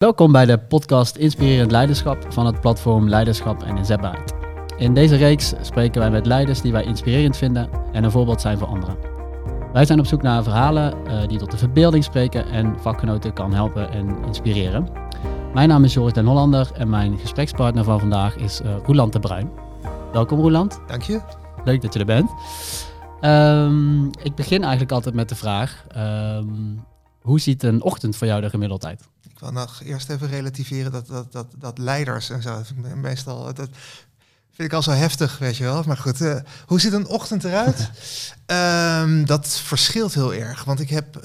Welkom bij de podcast Inspirerend Leiderschap van het platform Leiderschap en Inzetbaarheid. In deze reeks spreken wij met leiders die wij inspirerend vinden en een voorbeeld zijn voor anderen. Wij zijn op zoek naar verhalen uh, die tot de verbeelding spreken en vakgenoten kan helpen en inspireren. Mijn naam is Joris den Hollander en mijn gesprekspartner van vandaag is uh, Roeland de Bruin. Welkom Roeland. Dank je. Leuk dat je er bent. Um, ik begin eigenlijk altijd met de vraag, um, hoe ziet een ochtend voor jou er gemiddeld uit? Wil nog eerst even relativeren dat, dat, dat, dat leiders en zo, meestal, dat vind ik al zo heftig, weet je wel. Maar goed, uh, hoe ziet een ochtend eruit? um, dat verschilt heel erg, want ik heb uh,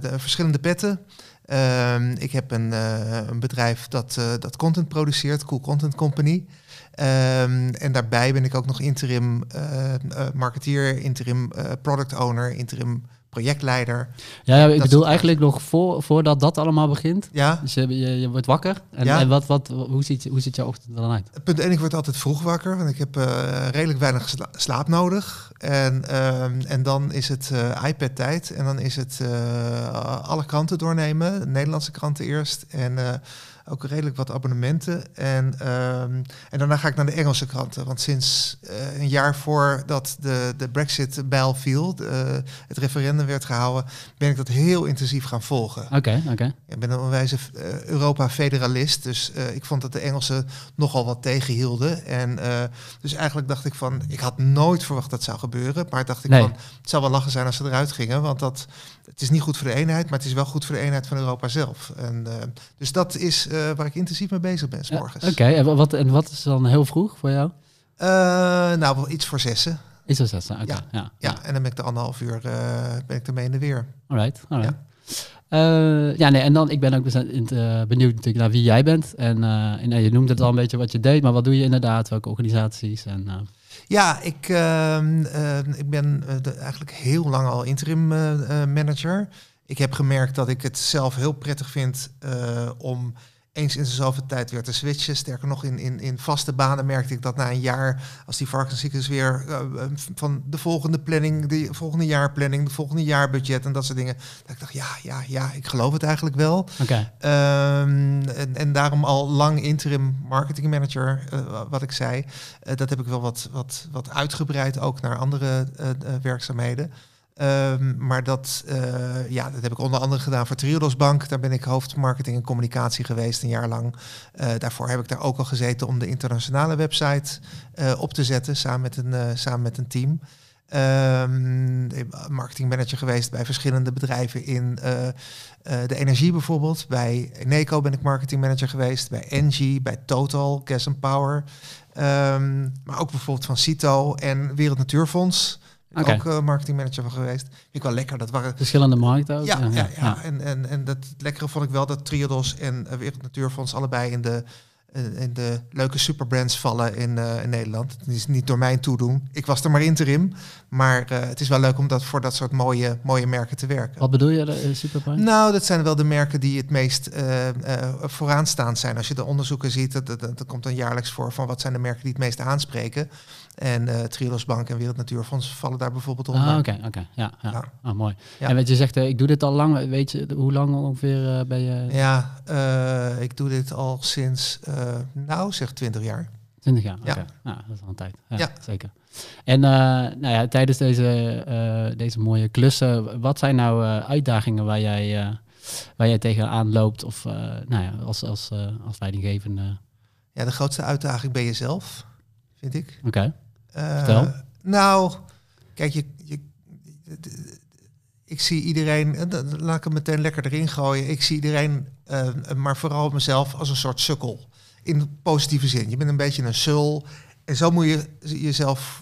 de verschillende petten. Um, ik heb een, uh, een bedrijf dat, dat content produceert, Cool Content Company. Um, en daarbij ben ik ook nog interim marketeer, interim product owner, interim projectleider. Ja, ja ik bedoel eigenlijk nog voor, voordat dat allemaal begint. Ja. Dus je, je, je wordt wakker. En, ja. en wat, wat, hoe, ziet, hoe ziet jouw ochtend er dan uit? Punt 1, ik word altijd vroeg wakker, want ik heb uh, redelijk weinig sla slaap nodig. En, uh, en dan is het uh, iPad-tijd en dan is het alle kranten doornemen. Nederlandse kranten eerst en ook redelijk wat abonnementen. En, um, en daarna ga ik naar de Engelse kranten. Want sinds uh, een jaar voordat de, de Brexit-bijl viel, de, uh, het referendum werd gehouden, ben ik dat heel intensief gaan volgen. Oké, okay, oké. Okay. Ik ben een wijze uh, Europa-federalist, dus ik vond dat de Engelsen nogal wat tegenhielden. En dus eigenlijk dacht ik van, ik had nooit verwacht dat zou gebeuren, maar dacht ik nee. van, het zou wel lachen zijn als ze eruit gingen, want dat, het is niet goed voor de eenheid, maar het is wel goed voor de eenheid van Europa zelf. En, dus dat is uh, waar ik intensief mee bezig ben, s morgens. Ja, Oké, okay. en, wat, en wat is dan heel vroeg voor jou? Uh, nou, wel iets voor zessen. Iets voor zessen, oké. Okay. Ja, ja, ja, en dan ben ik de anderhalf uur ben ik ermee in de weer. Alright, alright. Ja. ja, nee, en dan, ik ben ook benieuwd natuurlijk naar wie jij bent. En, en je noemde het al een beetje wat je deed, maar wat doe je inderdaad? Welke organisaties? En, ja, ik, ik ben de, eigenlijk heel lang al interim manager. Ik heb gemerkt dat ik het zelf heel prettig vind om eens in zoveel tijd weer te switchen. Sterker nog, in, in, in vaste banen merkte ik dat na een jaar, als die varkenscyclus weer uh, van de volgende planning, de volgende jaarplanning, de volgende jaarbudget en dat soort dingen. Dat ik dacht, ja, ja, ja, ik geloof het eigenlijk wel. Okay. Um, en, en daarom al lang interim marketing manager, uh, wat ik zei. Uh, dat heb ik wel wat, wat, wat uitgebreid ook naar andere werkzaamheden. Um, maar dat, uh, ja, dat heb ik onder andere gedaan voor Triodos Bank. Daar ben ik hoofdmarketing en communicatie geweest een jaar lang. Uh, daarvoor heb ik daar ook al gezeten om de internationale website uh, op te zetten samen met een, samen met een team. Um, marketingmanager geweest bij verschillende bedrijven in de energie bijvoorbeeld. Bij Eneco ben ik marketingmanager geweest. Bij Engie, bij Total, Gas Power. Um, maar ook bijvoorbeeld van Cito en Wereld Natuurfonds. Okay. Ook uh, marketingmanager van geweest. Vind ik wel lekker. Dat waren verschillende markten ook. Ja, ja, ja, ja. En, en, en dat lekkere vond ik wel dat Triodos en uh, Wereld Natuurfonds allebei in de, uh, in de leuke superbrands vallen in, uh, in Nederland. Het is niet door mij toedoen. Ik was er maar interim. Maar het is wel leuk om dat voor dat soort mooie, mooie merken te werken. Wat bedoel je, de superbrand? Nou, dat zijn wel de merken die het meest vooraanstaand zijn. Als je de onderzoeken ziet, dat, dat, dat komt dan jaarlijks voor van wat zijn de merken die het meest aanspreken. En uh, Triodos Bank en Wereld Natuurfonds vallen daar bijvoorbeeld onder. Ah, oké, oké. Ja, ja. ja. Oh, mooi. Ja. En weet je zegt, uh, ik doe dit al lang. Weet je hoe lang ongeveer uh, ben je? Ja, ik doe dit al sinds, nou zeg 20 jaar. 20 jaar. Okay. Ja. dat is al een tijd. Ja, ja. zeker. En nou ja, tijdens deze, deze mooie klussen, wat zijn nou uitdagingen waar jij, waar jij tegenaan loopt of nou ja, als, als, als leidinggevende? Ja, de grootste uitdaging ben jezelf, vind ik. Oké. Okay. Uh, Vertel. Nou, kijk, je, je, ik zie iedereen, laat ik hem meteen lekker erin gooien. Ik zie iedereen, uh, maar vooral mezelf, als een soort sukkel. In positieve zin. Je bent een beetje een sul. En zo moet je jezelf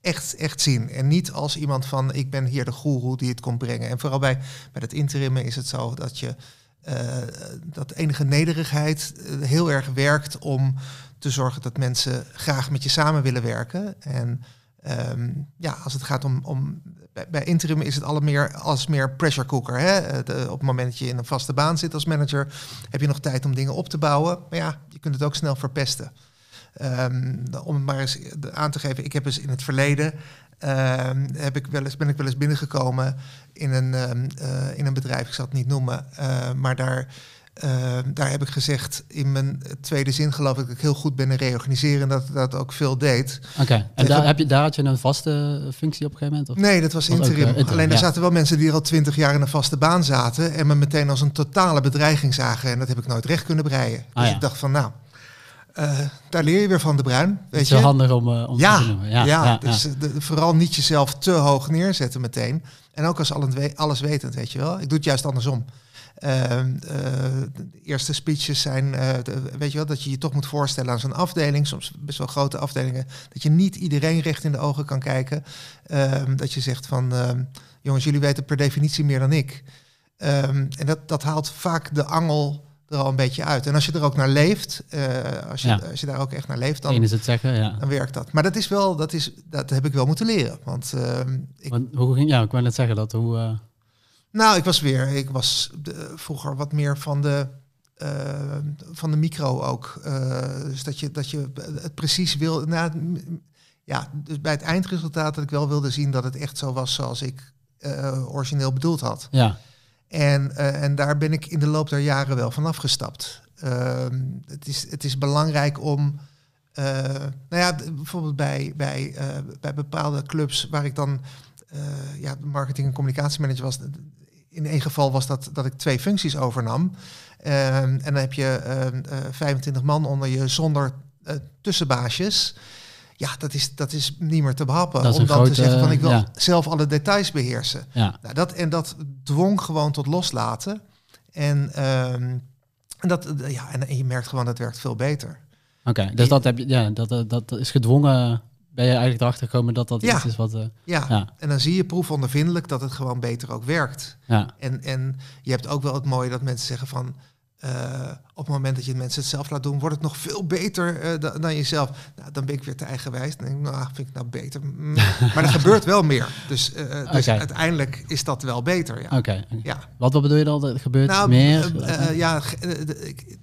echt, echt zien. En niet als iemand van, ik ben hier de goeroe die het komt brengen. En vooral bij, bij het interimmen is het zo dat je... Uh, dat enige nederigheid heel erg werkt om te zorgen dat mensen graag met je samen willen werken. En um, ja, als het gaat om, om bij, interim is het alle meer als meer pressure cooker. Hè? De, op het moment dat je in een vaste baan zit als manager, heb je nog tijd om dingen op te bouwen. Maar ja, je kunt het ook snel verpesten. Um, om het maar eens aan te geven, ik heb dus in het verleden ehm, heb ik wel eens, ben ik wel eens binnengekomen in een, ehm, eh, in een bedrijf, ik zal het niet noemen, eh, maar daar, ehm, daar heb ik gezegd in mijn tweede zin geloof ik dat ik heel goed ben in reorganiseren en dat dat ook veel deed. Oké, en Tegen- daar, heb je, daar had je een vaste functie op een gegeven moment? Of? Nee, dat was ook, eh, interim, Alleen er zaten wel mensen die er al twintig jaar in een vaste baan zaten en me meteen als een totale bedreiging zagen en dat heb ik nooit recht kunnen breien. Dus Ah, ja. ik dacht van nou, eh, daar leer je weer van de bruin, Het weet is je. handig om, eh, om Ja, te noemen. ja, Ja, ja, dus de- vooral niet jezelf te hoog neerzetten meteen. En ook als alles- alleswetend, weet je wel. Ik doe het juist andersom. Ehm, eh, de eerste speeches zijn, eh, de- weet je wel, dat je je toch moet voorstellen aan zo'n afdeling, soms best wel grote afdelingen, dat je niet iedereen recht in de ogen kan kijken. Ehm, dat je zegt van, ehm, jongens, jullie weten per definitie meer dan ik. En dat, dat haalt vaak de angel er al een beetje uit. En als je er ook naar leeft, eh, als, je, Ja. als je daar ook echt naar leeft, dan is het zeggen, ja. dan werkt dat. Maar dat is wel, dat, is, dat heb ik wel moeten leren. Want ik, Want hoe ging, ja, ik wou net zeggen dat hoe. Nou, ik was weer, ik was de- vroeger wat meer van de, eh, van de micro ook. Eh, dus dat je, dat je het precies wil. Nou, ja, dus bij het eindresultaat dat ik wel wilde zien dat het echt zo was zoals ik eh, origineel bedoeld had. ja, En, en daar ben ik in de loop der jaren wel van afgestapt. Ehm, het, is, het is belangrijk om. nou ja, bijvoorbeeld bij, bij, bij bepaalde clubs waar ik dan ja, marketing- en communicatiemanager was. In één geval was dat dat ik twee functies overnam. Ehm, en dan heb je ehm, eh, 25 man onder je zonder eh, tussenbaasjes. Ja, dat is, dat is niet meer te behappen. Dat Om dan te zeggen van ik wil ja. zelf alle details beheersen. ja. Nou, dat, en dat dwong gewoon tot loslaten. En, ehm, en, dat, ja, en, en je merkt gewoon dat het werkt veel beter. Oké, dus dat, heb je, ja, dat, dat, dat is gedwongen. Ben je eigenlijk erachter gekomen dat dat Ja. iets is wat. eh, Ja. ja, En dan zie je proefondervindelijk dat het gewoon beter ook werkt. ja, En, en je hebt ook wel het mooie dat mensen zeggen van... eh, op het moment dat je mensen het zelf laat doen, wordt het nog veel beter eh, da- dan jezelf. Nou, dan ben ik weer te eigenwijs. Dan denk ik, nou, vind ik nou beter. Mm. maar er gebeurt wel meer. Dus, Oké. uiteindelijk is dat wel beter. Ja. oké. ja. Wat, wat bedoel je dan? Er gebeurt Nou, meer? ja, ik-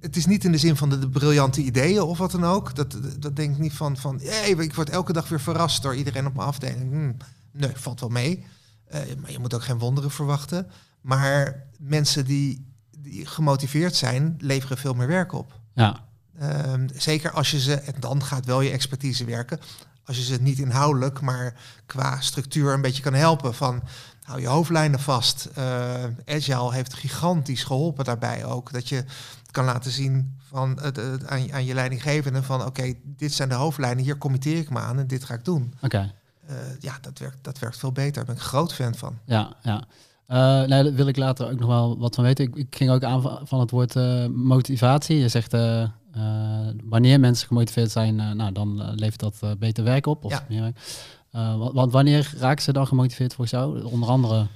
het is niet in de zin van de, de briljante ideeën of wat dan ook. Dat, dat denk ik niet van, van hey, ik word elke dag weer verrast door iedereen op mijn afdeling. Hm, nee, valt wel mee. Eh, maar je moet ook geen wonderen verwachten. Maar mensen die, die gemotiveerd zijn, leveren veel meer werk op. ja, Ehm, zeker als je ze, en dan gaat wel je expertise werken, als je ze niet inhoudelijk, maar qua structuur een beetje kan helpen. Van hou je hoofdlijnen vast. Eh, Agile heeft gigantisch geholpen daarbij ook. Dat je kan laten zien van, het, het- aan, je- aan je leidinggevende van oké, dit zijn de hoofdlijnen, hier committeer ik me aan en dit ga ik doen. oké. Eh, ja, dat werkt, dat werkt veel beter. Daar ben ik groot fan van. Ja, ja. Eh, nee, daar wil ik later ook nog wel wat van weten. Ik, ik ging ook aan van- het woord eh, motivatie. Je zegt wanneer mensen gemotiveerd zijn, nou, dan levert dat beter werk op. Of Ja. meer werk. Wa- want wanneer raken ze dan gemotiveerd voor jou? Onder andere.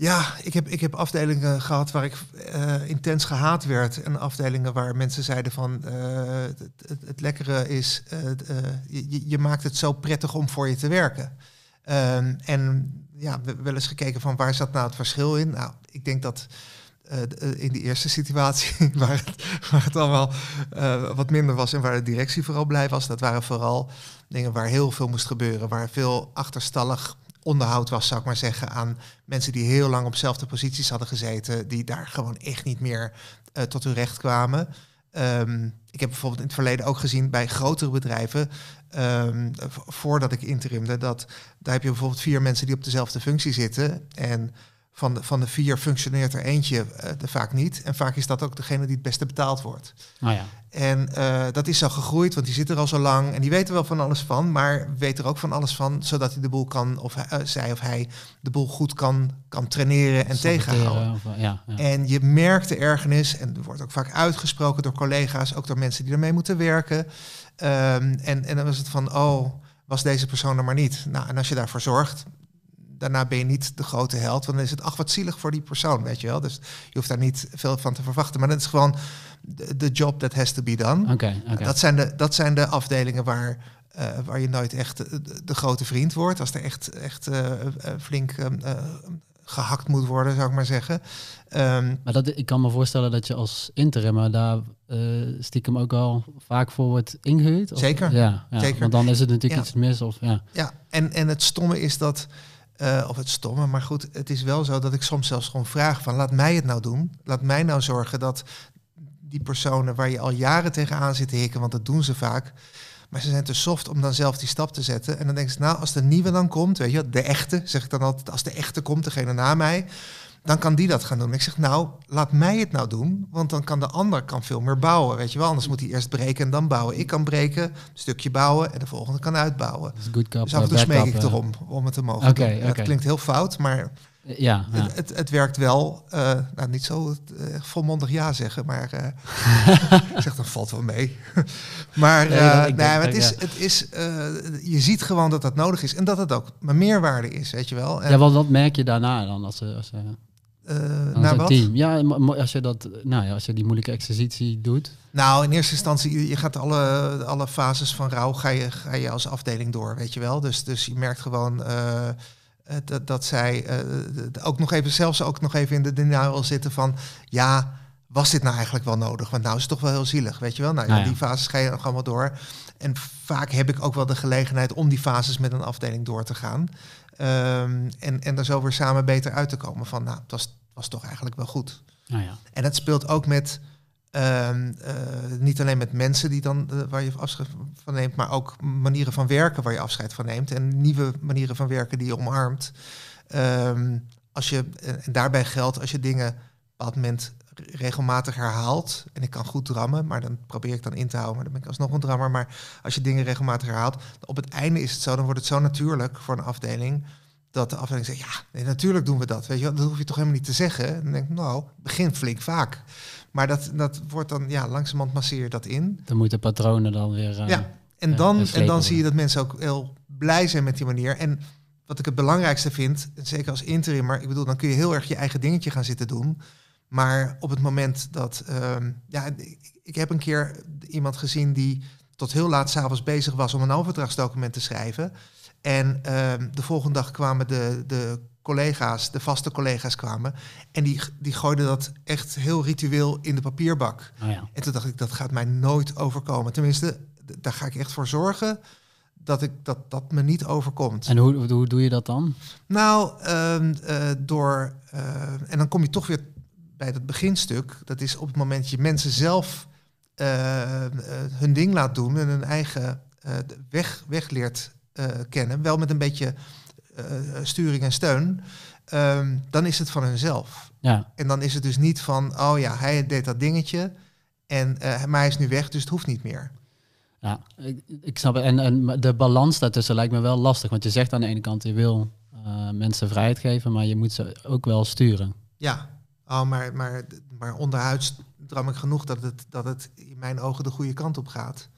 Ja, ik heb, ik heb afdelingen gehad waar ik eh, intens gehaat werd. En afdelingen waar mensen zeiden van eh, het, het, lekkere is, eh, je, je maakt het zo prettig om voor je te werken. Ehm, en ja, we hebben wel eens gekeken van waar zat nou het verschil in? Nou, ik denk dat in die eerste situatie, waar het, waar het allemaal wat minder was en waar de directie vooral blij was, dat waren vooral dingen waar heel veel moest gebeuren, waar veel achterstallig onderhoud was, zou ik maar zeggen, aan mensen die heel lang op dezelfde posities hadden gezeten, die daar gewoon echt niet meer eh, tot hun recht kwamen. Ehm, ik heb bijvoorbeeld in het verleden ook gezien bij grotere bedrijven, ehm, voordat ik interimde, dat daar heb je bijvoorbeeld vier mensen die op dezelfde functie zitten. En van de, van de vier functioneert er eentje er vaak niet. En vaak is dat ook degene die het beste betaald wordt. Nou ja, En eh, dat is zo gegroeid, want die zit er al zo lang en die weten er wel van alles van, maar weet er ook van alles van, zodat hij de boel kan, of hij, eh, zij of hij de boel goed kan, kan traineren en tegenhouden. Of, ja, ja. En je merkt de ergernis, en er wordt ook vaak uitgesproken door collega's, ook door mensen die ermee moeten werken. Ehm, en, en dan was het van, oh, was deze persoon er maar niet. Nou, en als je daarvoor zorgt, daarna ben je niet de grote held, want dan is het, ach, wat zielig voor die persoon, weet je wel. Dus je hoeft daar niet veel van te verwachten. Maar dat is gewoon de de job that has to be done. Oké, oké. Dat, zijn de, dat zijn de afdelingen waar, eh, waar je nooit echt de, grote vriend wordt. Als er echt, echt eh, eh, flink eh, eh, gehakt moet worden, zou ik maar zeggen. Ehm, Maar dat, ik kan me voorstellen dat je als interimmer daar stiekem ook wel vaak voor wordt ingehuurd. Of- Zeker, Ja, ja, zeker. Want dan is het natuurlijk Ja. iets mis. Of, ja. ja, en, en het stomme is dat, eh, of het stomme, maar goed, het is wel zo dat ik soms zelfs gewoon vraag van laat mij het nou doen. Laat mij nou zorgen dat die personen waar je al jaren tegenaan zit te hikken, want dat doen ze vaak. Maar ze zijn te soft om dan zelf die stap te zetten. En dan denk ze, nou, als de nieuwe dan komt, weet je, de echte, zeg ik dan altijd, als de echte komt, degene na mij, dan kan die dat gaan doen. Ik zeg, nou, laat mij het nou doen, want dan kan de ander kan veel meer bouwen, weet je wel. Anders moet hij eerst breken en dan bouwen. Ik kan breken, een stukje bouwen en de volgende kan uitbouwen. Cup, Dus af en toe bad smeek ik eh, erom om het te mogen doen. Oké. Het klinkt heel fout, maar Ja, ja. het, het, het werkt wel. Eh, nou, niet zo eh, volmondig ja zeggen, maar eh, ik zeg dan valt wel mee. maar Nee, eh, ik nee, denk maar het is, ja. het is eh, je ziet gewoon dat dat nodig is en dat het ook mijn meerwaarde is, weet je wel. En, ja, wat, wat merk je daarna dan als, eh, als naar een wat? team? Ja, als je, dat, nou ja, als je die moeilijke exercitie doet. Nou, in eerste instantie, je- gaat alle, alle fases van rouw ga je, ga je als afdeling door, weet je wel. Dus, dus je merkt gewoon eh, eh, dat, dat zij eh, ook nog even, zelfs ook nog even in de denial zitten van, ja, was dit nou eigenlijk wel nodig? Want nou is het toch wel heel zielig, weet je wel. Nou, ja, Nou ja. die fases ga je nog allemaal door. En vaak heb ik ook wel de gelegenheid om die fases met een afdeling door te gaan. Ehm, en, en er zo weer samen beter uit te komen van, nou, het was, was toch eigenlijk wel goed. Nou ja. En dat speelt ook met ehm, eh, niet alleen met mensen die dan eh, waar je afscheid van neemt, maar ook manieren van werken waar je afscheid van neemt en nieuwe manieren van werken die je omarmt. Ehm, als je en daarbij geldt als je dingen op een bepaald moment regelmatig herhaalt en ik kan goed drammen, maar dan probeer ik dan in te houden, maar dan ben ik alsnog een drammer. Maar als je dingen regelmatig herhaalt, op het einde is het zo, dan wordt het zo natuurlijk voor een afdeling dat de afdeling zegt, ja, nee, natuurlijk doen we dat. Weet je, wel, dat hoef je toch helemaal niet te zeggen. En dan denk ik, nou, begin flink vaak. Maar dat, dat wordt dan, ja, langzamerhand masseer je dat in. Dan moeten patronen dan weer... eh, ja, en ja, dan, en dan zie je dat mensen ook heel blij zijn met die manier. En wat ik het belangrijkste vind, zeker als interimmer, ik bedoel, dan kun je heel erg je eigen dingetje gaan zitten doen. Maar op het moment dat, ehm, ja, ik, ik heb een keer iemand gezien die tot heel laat s'avonds bezig was om een overdrachtsdocument te schrijven. En ehm, de volgende dag kwamen de, de collega's, de vaste collega's kwamen. En die, die gooiden dat echt heel ritueel in de papierbak. Nou ja. En toen dacht ik, dat gaat mij nooit overkomen. Tenminste, daar ga ik echt voor zorgen dat, ik, dat dat me niet overkomt. En hoe, hoe doe je dat dan? Nou, ehm, eh, door. eh, en dan kom je toch weer bij dat beginstuk. Dat is op het moment dat je mensen zelf eh, hun ding laat doen en hun eigen weg, weg leert kennen, wel met een beetje eh, sturing en steun, ehm, dan is het van hunzelf. Ja, En dan is het dus niet van, oh ja, hij deed dat dingetje, en, eh, maar hij is nu weg, dus het hoeft niet meer. ja ik, ik snap het. En, en de balans daartussen lijkt me wel lastig. Want je zegt aan de ene kant, je wil eh, mensen vrijheid geven, maar je moet ze ook wel sturen. Ja, oh, maar, maar, maar onderhuids dram ik genoeg dat het, dat het in mijn ogen de goede kant op gaat.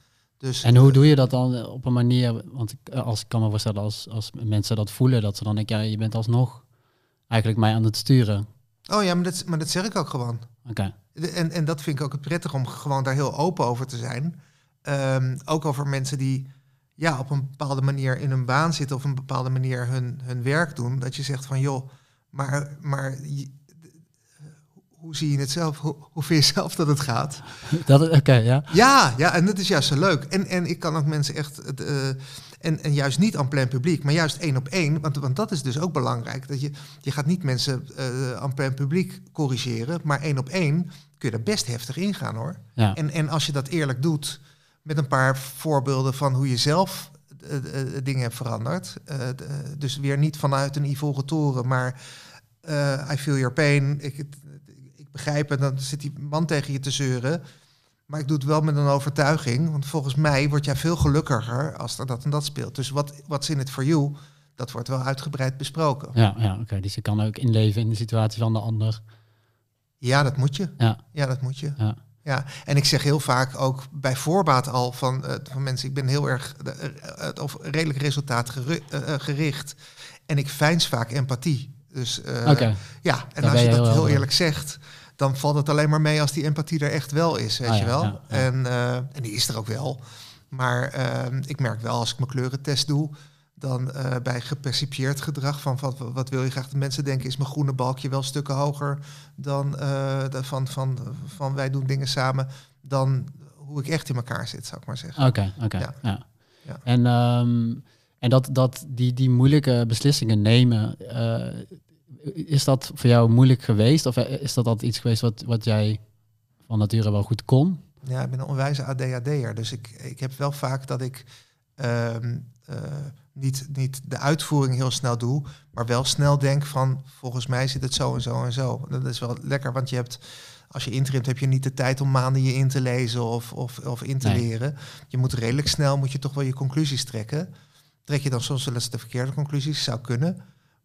Dus, En hoe eh, doe je dat dan op een manier, want ik, als, ik kan me voorstellen als, als mensen dat voelen, dat ze dan denken, ja, je bent alsnog eigenlijk mij aan het sturen. Oh ja, maar dat, maar dat zeg ik ook gewoon. Oké, En, en dat vind ik ook het prettig om gewoon daar heel open over te zijn. Ehm, ook over mensen die ja, op een bepaalde manier in hun baan zitten of op een bepaalde manier hun, hun werk doen. Dat je zegt van joh, maar, maar hoe zie je het zelf? Hoe, hoe vind je zelf dat het gaat? dat oké, ja. Ja, ja, en dat is juist zo leuk. En, en ik kan ook mensen echt. eh, en, en juist niet aan plein publiek, maar juist één op één. Want, want dat is dus ook belangrijk. Dat je, je gaat niet mensen eh aan plein publiek corrigeren, maar één op één kun je er best heftig ingaan hoor. ja. En, en als je dat eerlijk doet, met een paar voorbeelden van hoe je zelf eh, dingen hebt veranderd. dus weer niet vanuit een ivoren toren, maar I feel your pain. Ik begrijp het, dan zit die man tegen je te zeuren. Maar ik doe het wel met een overtuiging. Want volgens mij word jij veel gelukkiger als er dat en dat speelt. Dus wat what's in it for you, dat wordt wel uitgebreid besproken. Ja, ja oké. Dus je kan ook inleven in de situatie van de ander. Ja, dat moet je. Ja, Ja, dat moet je. ja. Ja, en ik zeg heel vaak ook bij voorbaat al van, eh, van mensen, ik ben heel erg eh, eh, of redelijk resultaatgericht. En ik veins vaak empathie. Dus Oké, ja, en Daar als je je dat heel eerlijk zegt, dan valt het alleen maar mee als die empathie er echt wel is, weet Ah, je wel. ja, ja. En, eh, en die is er ook wel. Maar eh, ik merk wel als ik mijn kleurentest doe, dan eh, bij gepercipieerd gedrag van wat, wat wil je graag de mensen denken, is mijn groene balkje wel stukken hoger dan de, van, van, van wij doen dingen samen, dan hoe ik echt in elkaar zit, zou ik maar zeggen. Oké, oké. ja. En, um, en dat, dat die, die moeilijke beslissingen nemen, is dat voor jou moeilijk geweest? Of is dat altijd iets geweest wat, wat jij van nature wel goed kon? Ja, ik ben een onwijze ADHD'er. Dus ik, ik heb wel vaak dat ik um, uh, niet, niet de uitvoering heel snel doe, maar wel snel denk van volgens mij zit het zo en zo en zo. Dat is wel lekker, want je hebt als je intrimt heb je niet de tijd om maanden je in te lezen of, of, of in te leren. Je moet redelijk snel, moet je toch wel je conclusies trekken. Trek je dan soms wel eens de verkeerde conclusies, zou kunnen.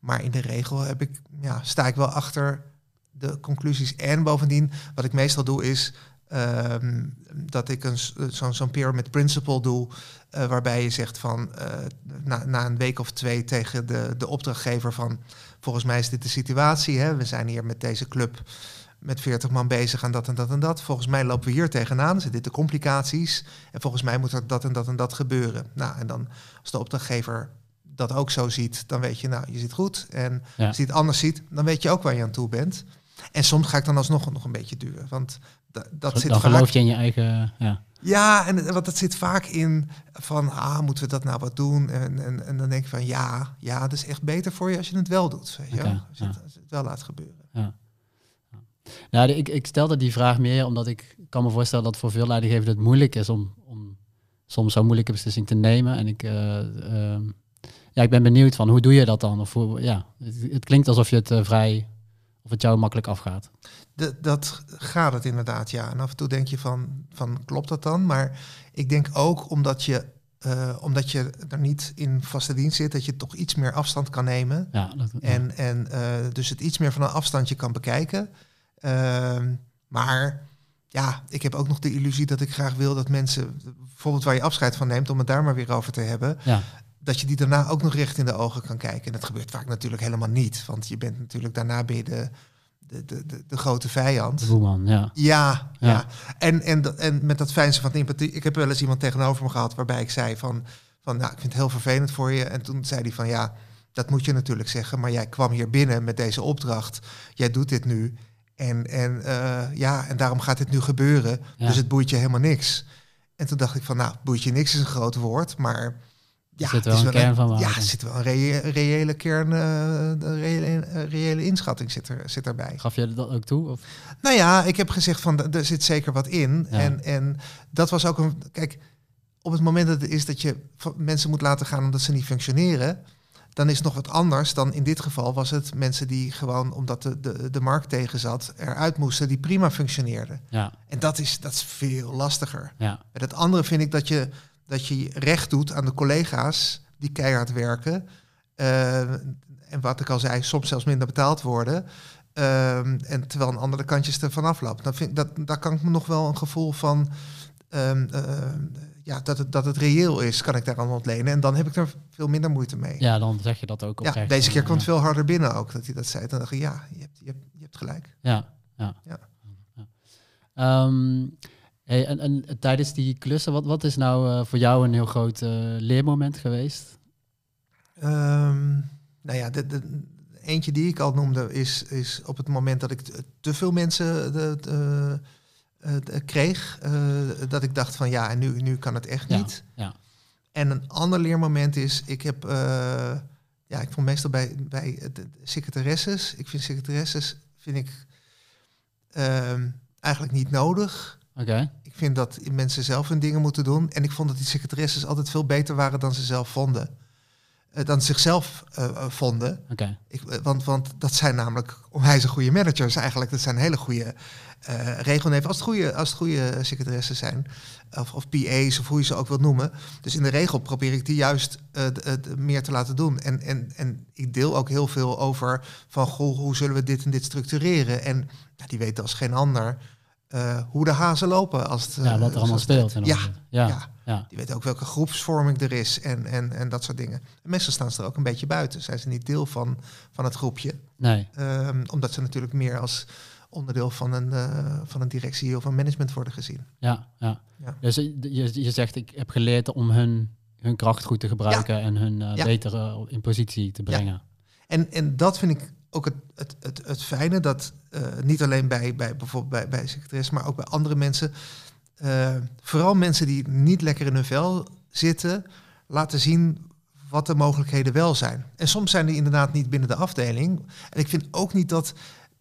Maar in de regel heb ik, ja, sta ik wel achter de conclusies. En bovendien, wat ik meestal doe, is Ehm, dat ik een, zo'n zo'n pyramid principle doe, uh, waarbij je zegt van uh, na, na een week of twee tegen de, de opdrachtgever van volgens mij is dit de situatie, hè? we zijn hier met deze club met 40 man bezig aan dat en dat en dat. Volgens mij lopen we hier tegenaan, zijn dit de complicaties en volgens mij moet er dat en dat en dat gebeuren. Nou, en dan als de opdrachtgever dat ook zo ziet, dan weet je, nou, je zit goed. En als je het anders ziet, dan weet je ook waar je aan toe bent. En soms ga ik dan alsnog nog een beetje duwen. Want dat zit dan geloof je in je eigen... Ja. Ja, en wat dat zit vaak in van, ah, moeten we dat nou wat doen? En, en, en dan denk ik van, ja, ja, dat is echt beter voor je als je het wel doet. Weet je? als, je het, als, je het, wel laat gebeuren. Ja. Nou, ik, ik stelde die vraag meer omdat ik kan me voorstellen dat voor veel leidinggevenden het moeilijk is om, om soms zo'n moeilijke beslissing te nemen. En ik, uh, uh, ja, ik ben benieuwd van hoe doe je dat dan? Of hoe, ja, het, het klinkt alsof je het uh, vrij of het jou makkelijk afgaat. De, dat gaat het inderdaad, ja. En af en toe denk je van, van klopt dat dan? Maar ik denk ook omdat je, uh, omdat je er niet in vaste dienst zit, dat je toch iets meer afstand kan nemen. Ja, dat, En, en uh, dus het iets meer van een afstandje kan bekijken. Uh, maar ja, ik heb ook nog de illusie dat ik graag wil dat mensen, bijvoorbeeld waar je afscheid van neemt, om het daar maar weer over te hebben. Ja dat je die daarna ook nog recht in de ogen kan kijken. En dat gebeurt vaak natuurlijk helemaal niet. Want je bent natuurlijk daarna ben je de, de, de, de, grote vijand. De boeman, ja. Ja, ja. En, en, en met dat fijnste van empathie. Ik heb wel eens iemand tegenover me gehad waarbij ik zei van... van nou, ik vind het heel vervelend voor je. En toen zei hij van ja, dat moet je natuurlijk zeggen. Maar jij kwam hier binnen met deze opdracht. Jij doet dit nu. En, en, uh, ja, en daarom gaat dit nu gebeuren. Dus het boeit je helemaal niks. En toen dacht ik van nou, boeit je niks is een groot woord. Maar ja, zit wel een kern van Ja, zit wel een reële, kern, uh, reële, reële inschatting zit, er, zit erbij. Gaf je dat ook toe? Of? Nou ja, ik heb gezegd van er zit zeker wat in. En, en dat was ook een. Kijk, op het moment dat het is dat je mensen moet laten gaan omdat ze niet functioneren, dan is het nog wat anders dan in dit geval was het mensen die gewoon, omdat de, de, de markt tegen zat, eruit moesten, die prima functioneerden. Ja. En dat is, dat is veel lastiger. Ja. Met het andere vind ik dat je dat je recht doet aan de collega's die keihard werken. Uh, en wat ik al zei, soms zelfs minder betaald worden. Uh, en terwijl een andere kantjes ervan afloopt. Dan vind, dat, daar kan ik me nog wel een gevoel van... Um, uh, ja, dat het, dat het reëel is, kan ik daar aan ontlenen. En dan heb ik er veel minder moeite mee. Ja, dan zeg je dat ook. Ja, deze keer kwam het veel harder binnen ook, dat hij dat zei. Dan dacht ik, ja, je hebt, je hebt, je hebt gelijk. Ja, ja. ja. ja. Um, Hey, en, en, tijdens die klussen, wat, wat is nou uh, voor jou een heel groot uh, leermoment geweest? Um, nou ja, de, de, eentje die ik al noemde is, is op het moment dat ik te veel mensen de, de, de kreeg, uh, dat ik dacht van ja, en nu, nu kan het echt niet. Ja, En een ander leermoment is, ik heb, ja, ik vond meestal bij, bij de secretaresses, ik vind secretaresses, vind ik ehm, eigenlijk niet nodig. Ik vind dat mensen zelf hun dingen moeten doen. En ik vond dat die secretaresses altijd veel beter waren dan ze zelf vonden. Uh, dan zichzelf uh, vonden. Okay. Ik, want, want dat zijn namelijk onwijs goede managers eigenlijk. Dat zijn hele goede uh, regelneven. Als het goede, als het goede secretaressen zijn. Of, of PA's of hoe je ze ook wilt noemen. Dus in de regel probeer ik die juist meer te laten doen. En, en, en ik deel ook heel veel over van goh, hoe zullen we dit en dit structureren. En die weten als geen ander uh, hoe de hazen lopen. Als het, ja, wat er allemaal speelt. Ja, ja, ja, Die weten ook welke groepsvorming er is en, en, en dat soort dingen. En meestal staan ze er ook een beetje buiten. Zijn ze niet deel van, van het groepje. Nee. Um, omdat ze natuurlijk meer als onderdeel van een, uh, van een directie of een management worden gezien. Ja, ja. ja. Dus je, je zegt, ik heb geleerd om hun hun kracht goed te gebruiken en hun uh, Ja. beter eh, in positie te brengen. En, en dat vind ik ook het, het, het, het fijne, dat eh, niet alleen bij, bij bijvoorbeeld bij, bij secretaresse, maar ook bij andere mensen, eh, vooral mensen die niet lekker in hun vel zitten, laten zien wat de mogelijkheden wel zijn. En soms zijn die inderdaad niet binnen de afdeling. En ik vind ook niet dat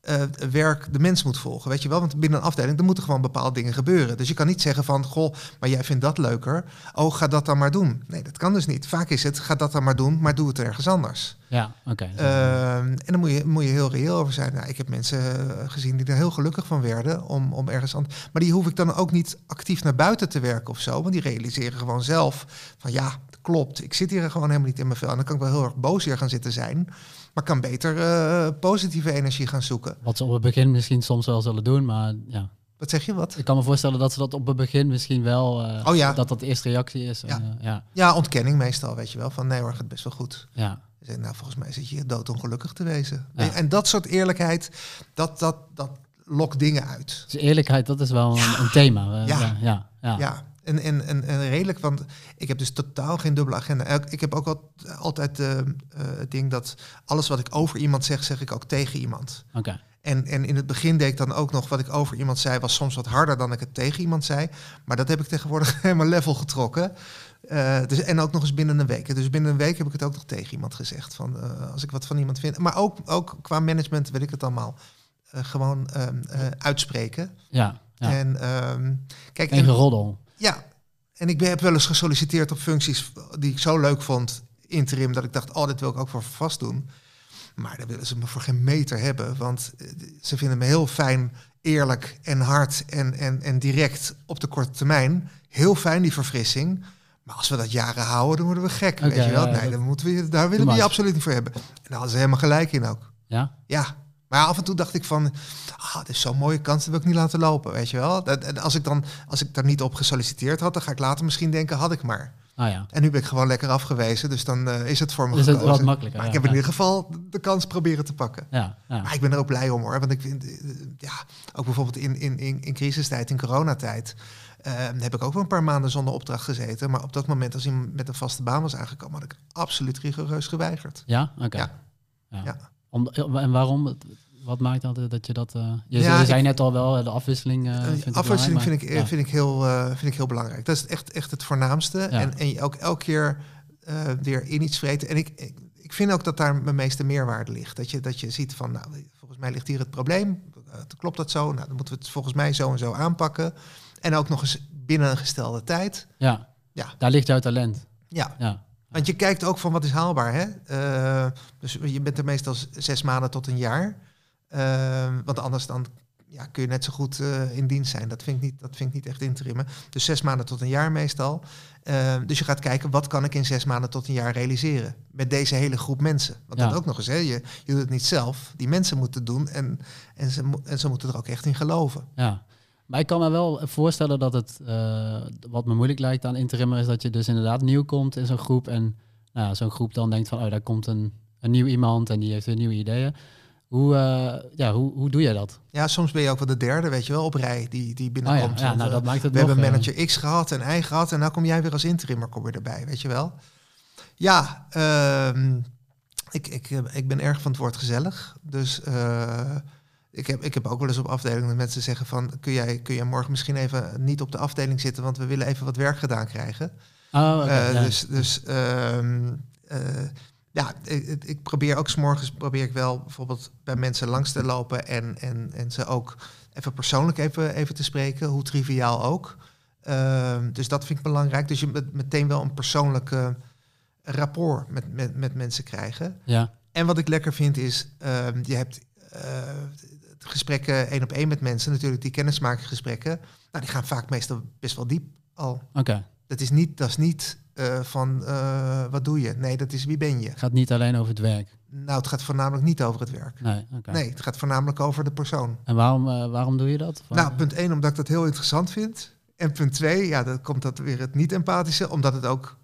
eh, werk de mens moet volgen, weet je wel? Want binnen een afdeling, er moeten gewoon bepaalde dingen gebeuren. Dus je kan niet zeggen van, goh, maar jij vindt dat leuker. Oh, ga dat dan maar doen. Nee, dat kan dus niet. Vaak is het, ga dat dan maar doen, maar doe het ergens anders. Ja, oké. Ehm, en dan moet je, moet je heel reëel over zijn. Nou, ik heb mensen eh, gezien die er heel gelukkig van werden om, om ergens aan. Maar die hoef ik dan ook niet actief naar buiten te werken of zo. Want die realiseren gewoon zelf van ja, klopt. Ik zit hier gewoon helemaal niet in mijn vel. En dan kan ik wel heel erg boos hier gaan zitten zijn. Maar kan beter eh, positieve energie gaan zoeken. Wat ze op het begin misschien soms wel zullen doen, maar ja. Wat zeg je wat? Ik kan me voorstellen dat ze dat op het begin misschien wel, eh, Oh ja. dat dat de eerste reactie is. Ja. En, eh, ja, Ja, ontkenning meestal, weet je wel. Van nee hoor, gaat best wel goed. ja, Ze zeggen, nou, volgens mij zit je hier doodongelukkig te wezen. Ja. En dat soort eerlijkheid, dat, dat, dat lokt dingen uit. Dus eerlijkheid, dat is wel een, een thema. Ja, ja. Ja, en, en, en, en redelijk, want ik heb dus totaal geen dubbele agenda. Ik heb ook al, altijd eh, het ding dat alles wat ik over iemand zeg, zeg ik ook tegen iemand. Oké. En, en in het begin deed ik dan ook nog wat ik over iemand zei, was soms wat harder dan ik het tegen iemand zei. Maar dat heb ik tegenwoordig helemaal level getrokken. Eh, dus, en ook nog eens binnen een week. Dus binnen een week heb ik het ook nog tegen iemand gezegd. Van, als ik wat van iemand vind. Maar ook, ook qua management weet ik het allemaal. Gewoon ehm, eh, uitspreken. Ja, ja. En ehm, kijk, en- geroddel. Ja, en ik ben- heb wel eens gesolliciteerd op functies die ik zo leuk vond, interim, dat ik dacht, oh, dit wil ik ook voor vast doen. Maar daar willen ze me voor geen meter hebben, want eh, ze vinden me heel fijn, eerlijk en hard en, en, en direct op de korte termijn. Heel fijn, die verfrissing. Maar als we dat jaren houden, dan worden we gek, weet je wel? ja, nee, dan moeten we, daar willen we je absoluut niet voor hebben. En daar hadden ze helemaal gelijk in ook. Ja? Ja, maar af en toe dacht ik van, ah, dit is zo'n mooie kans, dat wil ik niet laten lopen, weet je wel. Dat, en als ik dan, als ik daar niet op gesolliciteerd had, dan ga ik later misschien denken, had ik maar. Ah ja. En nu ben ik gewoon lekker afgewezen, dus dan eh, is het voor me Is het gekozen. wat makkelijker, Maar ik ja, heb in ieder geval de kans proberen te pakken. Ja, ja. Maar ik ben er ook blij om hoor, want ik vind, eh, ja, ook bijvoorbeeld in, in, in, in crisistijd, in coronatijd, eh, heb ik ook wel een paar maanden zonder opdracht gezeten. Maar op dat moment, als iemand met een vaste baan was aangekomen, had ik absoluut rigoureus geweigerd. Ja? Oké. Ja. Ja. Om, en waarom? Wat maakt dat, eh, dat je dat... eh, je, Ja, zei ik- net al wel, de afwisseling eh, Eh, vind afwisseling vind ik, vind, ik heel, vind ik heel belangrijk. Dat is echt, echt het voornaamste. En, en je ook elke keer weer in iets vreten. En ik, ik, ik vind ook dat daar mijn meeste meerwaarde ligt. Dat je, dat je ziet van, nou, volgens mij ligt hier het probleem. Klopt dat zo? Nou, dan moeten we het volgens mij zo en zo aanpakken. En ook nog eens binnen een gestelde tijd. Ja. ja. Ja. Daar ligt jouw talent. Ja, Ja. Want je kijkt ook van wat is haalbaar. Hè? Eh, dus je bent er meestal zes maanden tot een jaar. Eh, want anders dan ja, kun je net zo goed eh, in dienst zijn. Dat vind, ik niet, dat vind ik niet echt interimmen. Dus zes maanden tot een jaar meestal. Dus je gaat kijken, wat kan ik in zes maanden tot een jaar realiseren? Met deze hele groep mensen. Want Ja. dat ook nog eens, hè? Je, je doet het niet zelf. Die mensen moeten het doen en, en, ze, en ze moeten er ook echt in geloven. Ja. Maar ik kan me wel voorstellen dat het, eh, wat me moeilijk lijkt aan interimmer, is dat je dus inderdaad nieuw komt in zo'n groep. En nou, ja, zo'n groep dan denkt van, oh, daar komt een, een nieuw iemand en die heeft weer nieuwe ideeën. Hoe, eh, ja, hoe, hoe doe jij dat? Ja, soms ben je ook wel de derde, weet je wel, op rij die, die Oh ja, binnenkomt. ja Want, nou, eh, dat maakt het We nog, hebben manager X gehad en Y gehad. En nou kom jij weer als interimmer kom je erbij, weet je wel. Ja, ehm, ik, ik, ik ben erg van het woord gezellig. Dus ik, heb, ik heb ook wel eens op afdelingen dat mensen zeggen van... Kun jij, kun jij morgen misschien even niet op de afdeling zitten... want we willen even wat werk gedaan krijgen. Oh, Eh, ja. Dus, dus ehm, eh, ja, ik, ik probeer ook s'morgens probeer ik wel bijvoorbeeld bij mensen langs te lopen en, en, en ze ook even persoonlijk even, even te spreken, hoe triviaal ook. Ehm, dus dat vind ik belangrijk. Dus je met, meteen wel een persoonlijke rapport met, met, met mensen krijgen. ja. En wat ik lekker vind is, ehm, je hebt eh, gesprekken één op één met mensen, natuurlijk die kennismakingsgesprekken. Nou, die gaan vaak meestal best wel diep al. Oké. Dat is niet, dat is niet eh, van eh, wat doe je? Nee, dat is wie ben je? Het gaat niet alleen over het werk. Nou, het gaat voornamelijk niet over het werk. Nee. Nee, het gaat voornamelijk over de persoon. En waarom, eh, waarom doe je dat? Nou, punt één, omdat ik dat heel interessant vind. En punt twee, ja, dan komt dat weer het niet-empathische, omdat het ook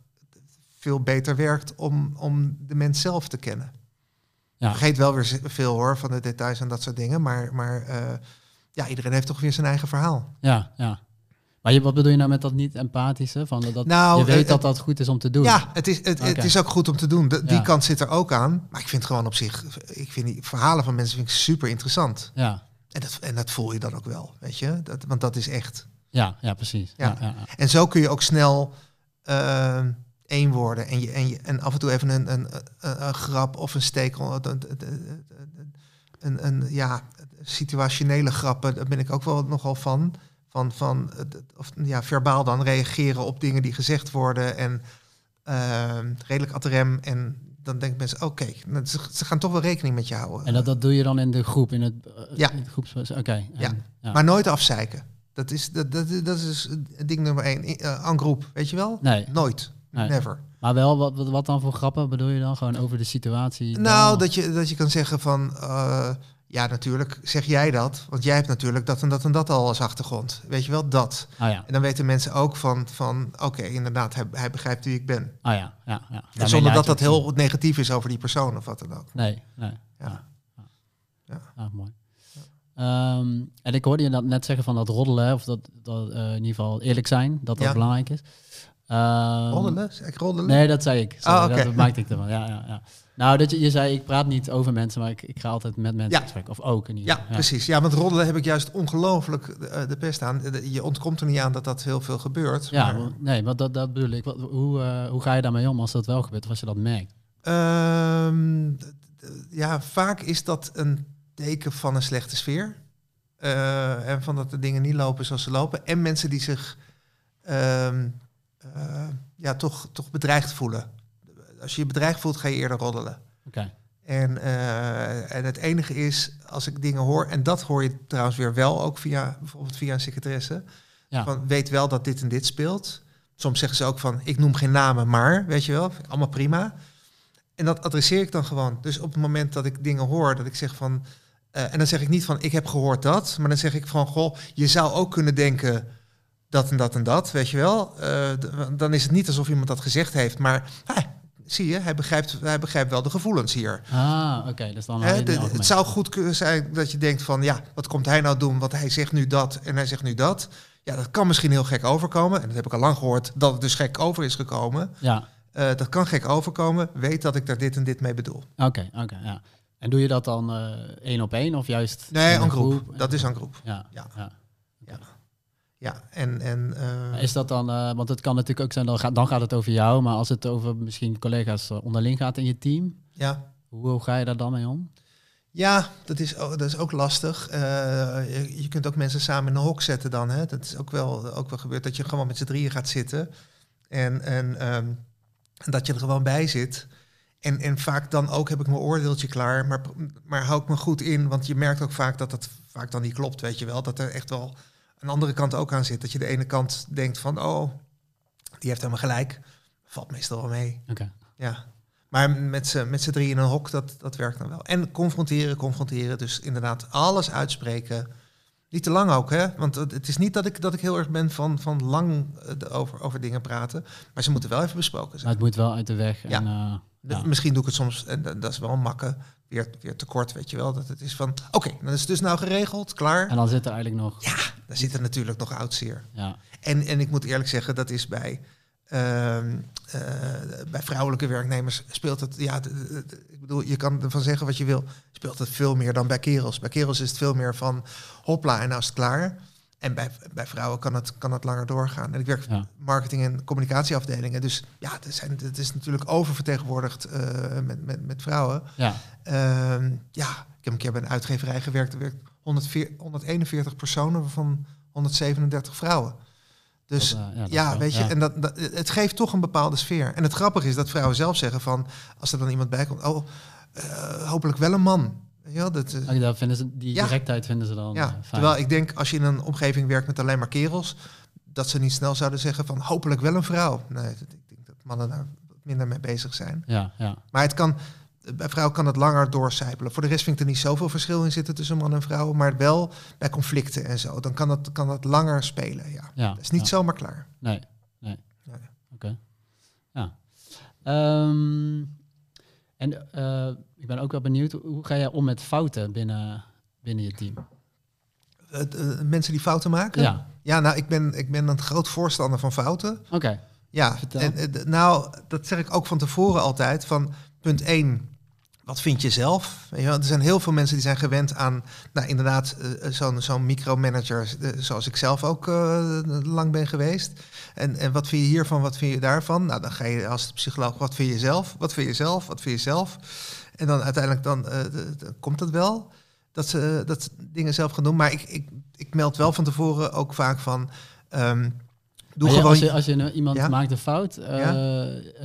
veel beter werkt om, om de mens zelf te kennen. Ja. Vergeet wel weer veel hoor van de details en dat soort dingen, maar, maar eh, ja, iedereen heeft toch weer zijn eigen verhaal. Ja, ja. Maar je, wat bedoel je nou met dat niet empathische? Van dat, Nou, je weet eh, dat dat goed is om te doen. Ja, het is, het, het is ook goed om te doen. De- die kant zit er ook aan. Maar ik vind gewoon op zich, ik vind die verhalen van mensen vind ik super interessant. Ja, En dat, en dat voel je dan ook wel, weet je? Dat, want dat is echt. ja, ja precies. Ja. Ja. Ja, ja. En zo kun je ook snel eh, één worden. En, je, en, je, en af en toe even een, een, een, een grap of een steek. Een, een, een, een, ja, situationele grappen, daar ben ik ook wel nogal van. Van, van eh, of, ja, verbaal dan reageren op dingen die gezegd worden. En eh, redelijk ad rem. En dan denken mensen, oké, nou, ze, ze gaan toch wel rekening met je houden. En dat, dat doe je dan in de groep, in het, eh, Ja. in het groeps... Oké. Ja. ja. Maar nooit afzeiken. Dat is, dat, dat, dat is ding nummer één. Uh, aan groep, weet je wel? Nee, Nooit. Nee. Never. maar wel, wat, wat, wat dan voor grappen bedoel je dan? Gewoon over de situatie? Nou, dan? dat je, dat je kan zeggen van... eh, ja, natuurlijk, zeg jij dat. Want jij hebt natuurlijk dat en dat en dat al als achtergrond. Weet je wel, dat. Ah ja, En dan weten mensen ook van... van Oké, inderdaad, hij, hij begrijpt wie ik ben. ah ja, ja. ja. En zonder dat dat heel negatief is over die persoon of wat dan ook. Nee, nee. Ja. Ja. Ja. Ja. Ah, mooi. Ehm, en ik hoorde je dat net zeggen van dat roddelen, of dat, dat eh, in ieder geval eerlijk zijn, dat dat belangrijk is. Roddelen? Zeg ik roddelen? Nee, dat zei ik. Sorry, Ah, dat, maakte ik ervan. Ja, ja, ja. Nou, dat je, je zei, ik praat niet over mensen, maar ik, ik ga altijd met mensen Ja. gesprek. Of ook in ieder Ja, geval. precies. Ja, want roddelen heb ik juist ongelooflijk eh, de pest aan. Je ontkomt er niet aan dat dat heel veel gebeurt. Ja, maar- nee, maar dat, dat bedoel ik. Wat, hoe, eh, hoe ga je daarmee om als dat wel gebeurt, of als je dat merkt? Ehm, ja, vaak is dat een teken van een slechte sfeer. Eh, en van dat de dingen niet lopen zoals ze lopen. En mensen die zich ehm, eh, ja, toch, toch bedreigd voelen. Als je je bedreigd voelt, ga je eerder roddelen. En, eh, en het enige is, als ik dingen hoor, en dat hoor je trouwens weer wel ook via bijvoorbeeld via een secretaresse, Ja. van weet wel dat dit en dit speelt. Soms zeggen ze ook van, ik noem geen namen, maar, weet je wel, allemaal prima. En dat adresseer ik dan gewoon. Dus op het moment dat ik dingen hoor, dat ik zeg van, eh, en dan zeg ik niet van, ik heb gehoord dat, maar dan zeg ik van, goh, je zou ook kunnen denken dat en dat en dat, weet je wel. Eh, dan is het niet alsof iemand dat gezegd heeft, maar ah, zie je, hij begrijpt, hij begrijpt wel de gevoelens hier. Ah, oké. dus dan hou je de- het zou goed kunnen zijn dat je denkt van ja, wat komt hij nou doen? Want hij zegt nu dat en hij zegt nu dat. Ja, dat kan misschien heel gek overkomen. En dat heb ik al lang gehoord, dat het dus gek over is gekomen. Ja, Eh, dat kan gek overkomen. Weet dat ik daar dit en dit mee bedoel. oké, oké, ja. En doe je dat dan eh, één op één of juist Nee, in aan groep. Dat is aan groep. Ja, Ja. ja. Ja, ja. en... en eh, Is dat dan, eh, want het kan natuurlijk ook zijn, dan gaat, dan gaat het over jou, maar als het over misschien collega's eh, onderling gaat in je team, ja. hoe, ga je daar dan mee om? Ja, dat is, ook- dat is ook lastig. Je, je kunt ook mensen samen in een hok zetten dan. Hè? Dat is ook wel, ook wel gebeurd dat je gewoon met z'n drieën gaat zitten. En, en ehm, dat je er gewoon bij zit. En, en vaak dan ook heb ik mijn oordeeltje klaar, maar, maar hou ik me goed in. Want je merkt ook vaak dat dat vaak dan niet klopt, weet je wel. Dat er echt wel een andere kant ook aan zit. Dat je de ene kant denkt van, oh, die heeft helemaal gelijk. Valt meestal wel mee. Oké. Ja. Maar met z'n met z'n drie in een hok, dat, dat werkt dan wel. En confronteren, confronteren. Dus inderdaad alles uitspreken. Niet te lang ook, hè? Want het is niet dat ik, dat ik heel erg ben van, van lang eh, over, over dingen praten. Maar ze moeten wel even besproken Maar zijn. het moet wel uit de weg. Ja. En, eh, ja. Misschien doe ik het soms, en dat is wel een makke, weer, weer te kort, weet je wel. Dat het is van, oké, dan is het dus nou geregeld, klaar. En dan zit er eigenlijk nog. Ja, daar zit er natuurlijk nog oud zeer. Ja. En, en ik moet eerlijk zeggen, dat is bij, ehm, eh, bij vrouwelijke werknemers speelt het, ja, ik bedoel, je kan ervan zeggen wat je wil, speelt het veel meer dan bij kerels. Bij kerels is het veel meer van hopla en nou is het klaar. En bij, bij vrouwen kan het, kan het langer doorgaan. En ik werk Ja. marketing- en communicatieafdelingen. Dus ja, het, zijn, het is natuurlijk oververtegenwoordigd eh, met, met, met vrouwen. Ja. Ehm, ja, ik heb een keer bij een uitgeverij gewerkt. Er werkt 104 141 personen, waarvan 137 vrouwen. Dus Dat, eh, ja, dat ja, wel. weet je, Ja. en dat, dat, het geeft toch een bepaalde sfeer. En het grappige is dat vrouwen zelf zeggen van, als er dan iemand bij komt, oh, eh, hopelijk wel een man. Wel, dat, eh, Oh, dat vinden ze, die Ja. directheid vinden ze dan eh, ja, fijn. terwijl ik denk, als je in een omgeving werkt met alleen maar kerels, dat ze niet snel zouden zeggen van, hopelijk wel een vrouw. Nee, dat- ik denk dat mannen daar minder mee bezig zijn. Ja, ja. Maar het kan, bij vrouwen kan het langer doorcijpelen. Voor de rest vind ik er niet zoveel verschil in zitten tussen man en vrouw, maar wel bij conflicten en zo. Dan kan het, kan het langer spelen, ja. ja Dat is niet ja. zomaar klaar. Nee, nee. Nee. Oké. Ja. Ehm, en eh, ik ben ook wel benieuwd, hoe- ga jij om met fouten binnen, binnen je team? Eh, mensen die fouten maken? Ja, Ja, nou, ik ben, ik ben een groot voorstander van fouten. Oké. Ja, Vertel. en, eh, nou, dat zeg ik ook van tevoren altijd. Van punt 1, wat vind je zelf? Er zijn heel veel mensen die zijn gewend aan, nou inderdaad, eh, zo'n zo'n micromanager, zoals ik zelf ook lang ben geweest. En, en wat vind je hiervan, wat vind je daarvan? Nou, dan ga je als psycholoog, wat vind je zelf? Wat vind je zelf? Wat vind je zelf? En dan uiteindelijk dan, eh, komt het wel dat ze, dat ze dingen zelf gaan doen. Maar ik, ik, ik meld wel van tevoren ook vaak van... ehm, doe ja, gewoon... als je, als je een- iemand Ja? maakt een fout, eh, Ja?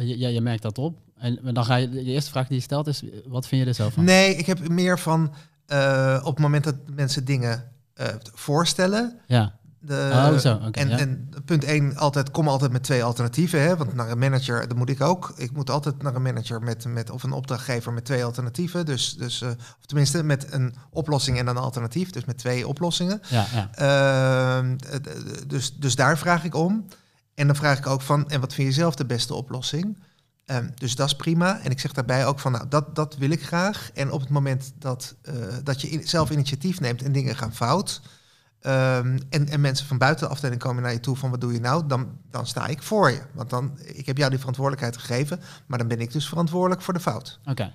je, ja, je merkt dat op. En dan ga je, de eerste vraag die je stelt is, wat vind je er zelf van? Nee, ik heb meer van eh, op het moment dat mensen dingen eh, voorstellen. Ja, De, Oh, zo, en, ja. en punt 1, altijd, kom altijd met twee alternatieven. Hè? Want naar een manager, dat moet ik ook. Ik moet altijd naar een manager met, met of een opdrachtgever met twee alternatieven. Dus, dus eh, of tenminste met een oplossing en een alternatief. Dus met twee oplossingen. ja, ja. Ehm, dus, dus daar vraag ik om. En dan vraag ik ook van, en wat vind je zelf de beste oplossing? Ehm, dus dat is prima. En ik zeg daarbij ook van, nou, dat, dat wil ik graag. En op het moment dat, eh, dat je in- zelf initiatief neemt en dingen gaan fout... ehm, en, en mensen van buiten de afdeling komen naar je toe van, wat doe je nou? Dan, dan sta ik voor je. Want dan, ik heb jou die verantwoordelijkheid gegeven, maar dan ben ik dus verantwoordelijk voor de fout. Oké.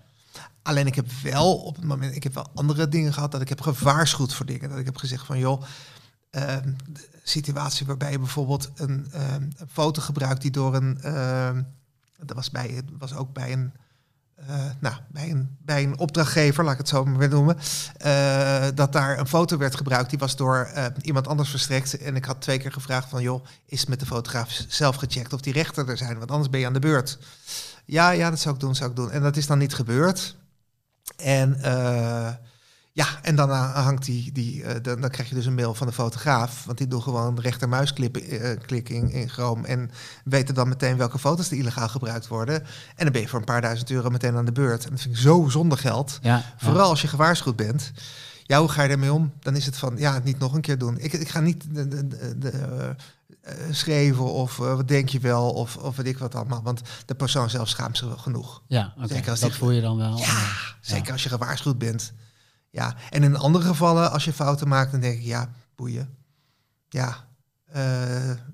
Alleen ik heb wel op het moment, ik heb wel andere dingen gehad dat ik heb gewaarschuwd voor dingen. Dat ik heb gezegd van joh, ehm, de situatie waarbij je bijvoorbeeld een, ehm, een foto gebruikt die door een, dat was bij, was ook bij een, eh, nou, bij een, bij een opdrachtgever, laat ik het zo maar noemen, eh, dat daar een foto werd gebruikt. Die was door eh, iemand anders verstrekt. En ik had twee keer gevraagd van joh, is het met de fotograaf zelf gecheckt of die rechten er zijn? Want anders ben je aan de beurt. Ja, ja, dat zou ik doen, zou ik doen. En dat is dan niet gebeurd. En ja, en dan eh, hangt die, die eh, dan, dan krijg je dus een mail van de fotograaf, want die doen gewoon rechtermuisklik in, in Chrome en weten dan meteen welke foto's er illegaal gebruikt worden. En dan ben je voor een paar duizend euro meteen aan de beurt. En dat vind ik zo zonde geld. Ja, ja. Vooral als je gewaarschuwd bent. Ja, hoe ga je ermee om? Dan is het van, ja, niet nog een keer doen. Ik, ik ga niet de, de, de, de, eh, eh, schreven of eh, wat denk je wel of, of weet ik wat allemaal. Want de persoon zelf schaamt zich wel genoeg. Ja. Zeker als Dat die- voel je dan wel. Ja, zeker als je gewaarschuwd bent. Ja, en in andere gevallen, als je fouten maakt, dan denk ik, ja, boeien. Ja, eh,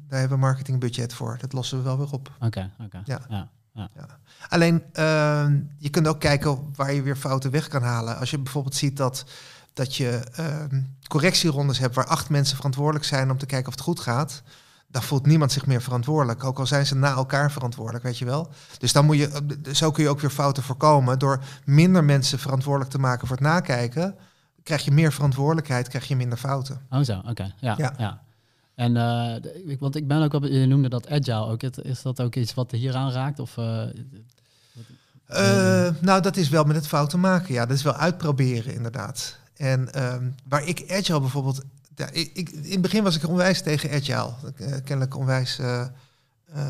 daar hebben we marketingbudget voor. Dat lossen we wel weer op. Oké, oké. Ja. Ja. Alleen, ehm, je kunt ook kijken waar je weer fouten weg kan halen. Als je bijvoorbeeld ziet dat, dat je ehm, correctierondes hebt waar acht mensen verantwoordelijk zijn om te kijken of het goed gaat. Dan voelt niemand zich meer verantwoordelijk. Ook al zijn ze na elkaar verantwoordelijk, weet je wel. Dus dan moet je, zo kun je ook weer fouten voorkomen. Door minder mensen verantwoordelijk te maken voor het nakijken, krijg je meer verantwoordelijkheid, krijg je minder fouten. Oh zo, oké. Ja, Ja. ja. En, eh, ik- want ik ben ook op, je noemde dat agile ook. Het- Is dat ook iets wat hier aan raakt? Of, eh, Eh, nou, dat is wel met het fouten maken. Ja, dat is wel uitproberen, inderdaad. En ehm, waar ik agile bijvoorbeeld. Ja, ik, ik- in het begin was ik onwijs tegen agile. Eh, kennelijk onwijs eh, eh,